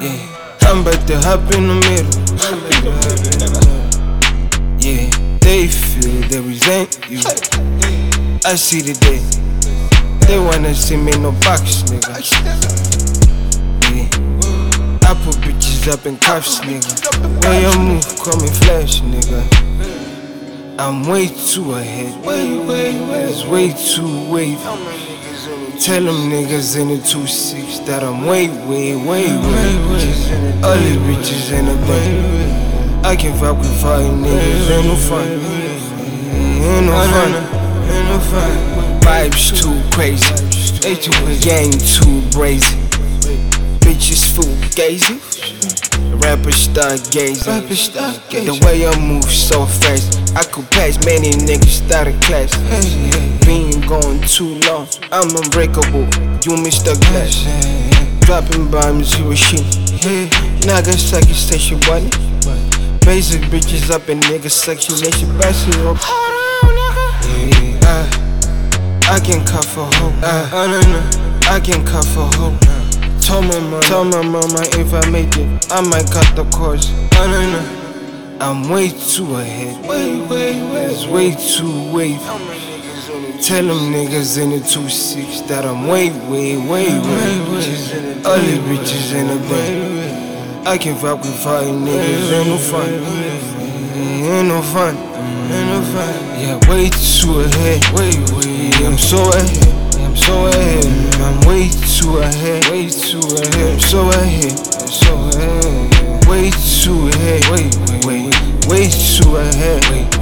Yeah, I'm about to hop in the middle. Yeah, they feel they resent you. I see the day. They wanna see me in no box, nigga. Yeah. I put bitches up in cuffs, nigga. Where you move, call me flash, nigga. I'm way too ahead. Way, way, way. It's way too wavy. Tell them niggas in the 2-6 that I'm way, way, way, way. All these bitches in the bank. I can fuck with five niggas, ain't no fun. Ain't no fun, ain't no fun. Vibes too crazy, they too gang too brazy. Bitches full gazing. Rappers start gazing. Rappers start gazing. The way I move so fast, I could pass many niggas out of class. Been going too long, I'm unbreakable. You missed the glass. Dropping bombs, Hiroshima. Nagasaki station one. Basic bitches up in nigga section, they should pass it up. I, I can cuff a hoe. Uh, I don't know. I can cuff a hoe. Tell my mama, tell my mama if I make it, I might cut the course. I don't know. I'm way too ahead. Way, way, way. It's way too wavy. Tell them niggas in the 2-6 that I'm way, way, way, way. These bitches in the bank. I can fuck with five niggas, ain't no fun. Ain't no fun, ain't no fun. Yeah, way too ahead. Way, way. I'm so ahead. I'm so ahead. I'm way too ahead. Way too ahead. I'm so ahead. I'm so ahead. Way too ahead. Wait, wait, way too ahead. Yeah.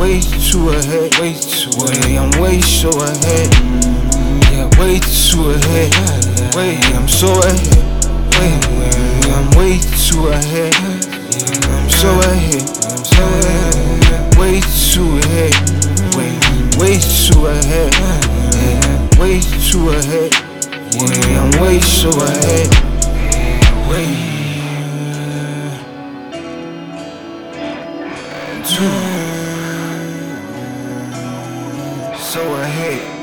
Way too ahead. Way too ahead. I'm way so ahead. Yeah, way too ahead. Wait, I'm so ahead. Wait, I'm way too ahead. I'm so ahead. I'm so ahead. Way too ahead. Wait, way too ahead. Way too ahead. Yeah, I'm way so ahead. Way too so I hate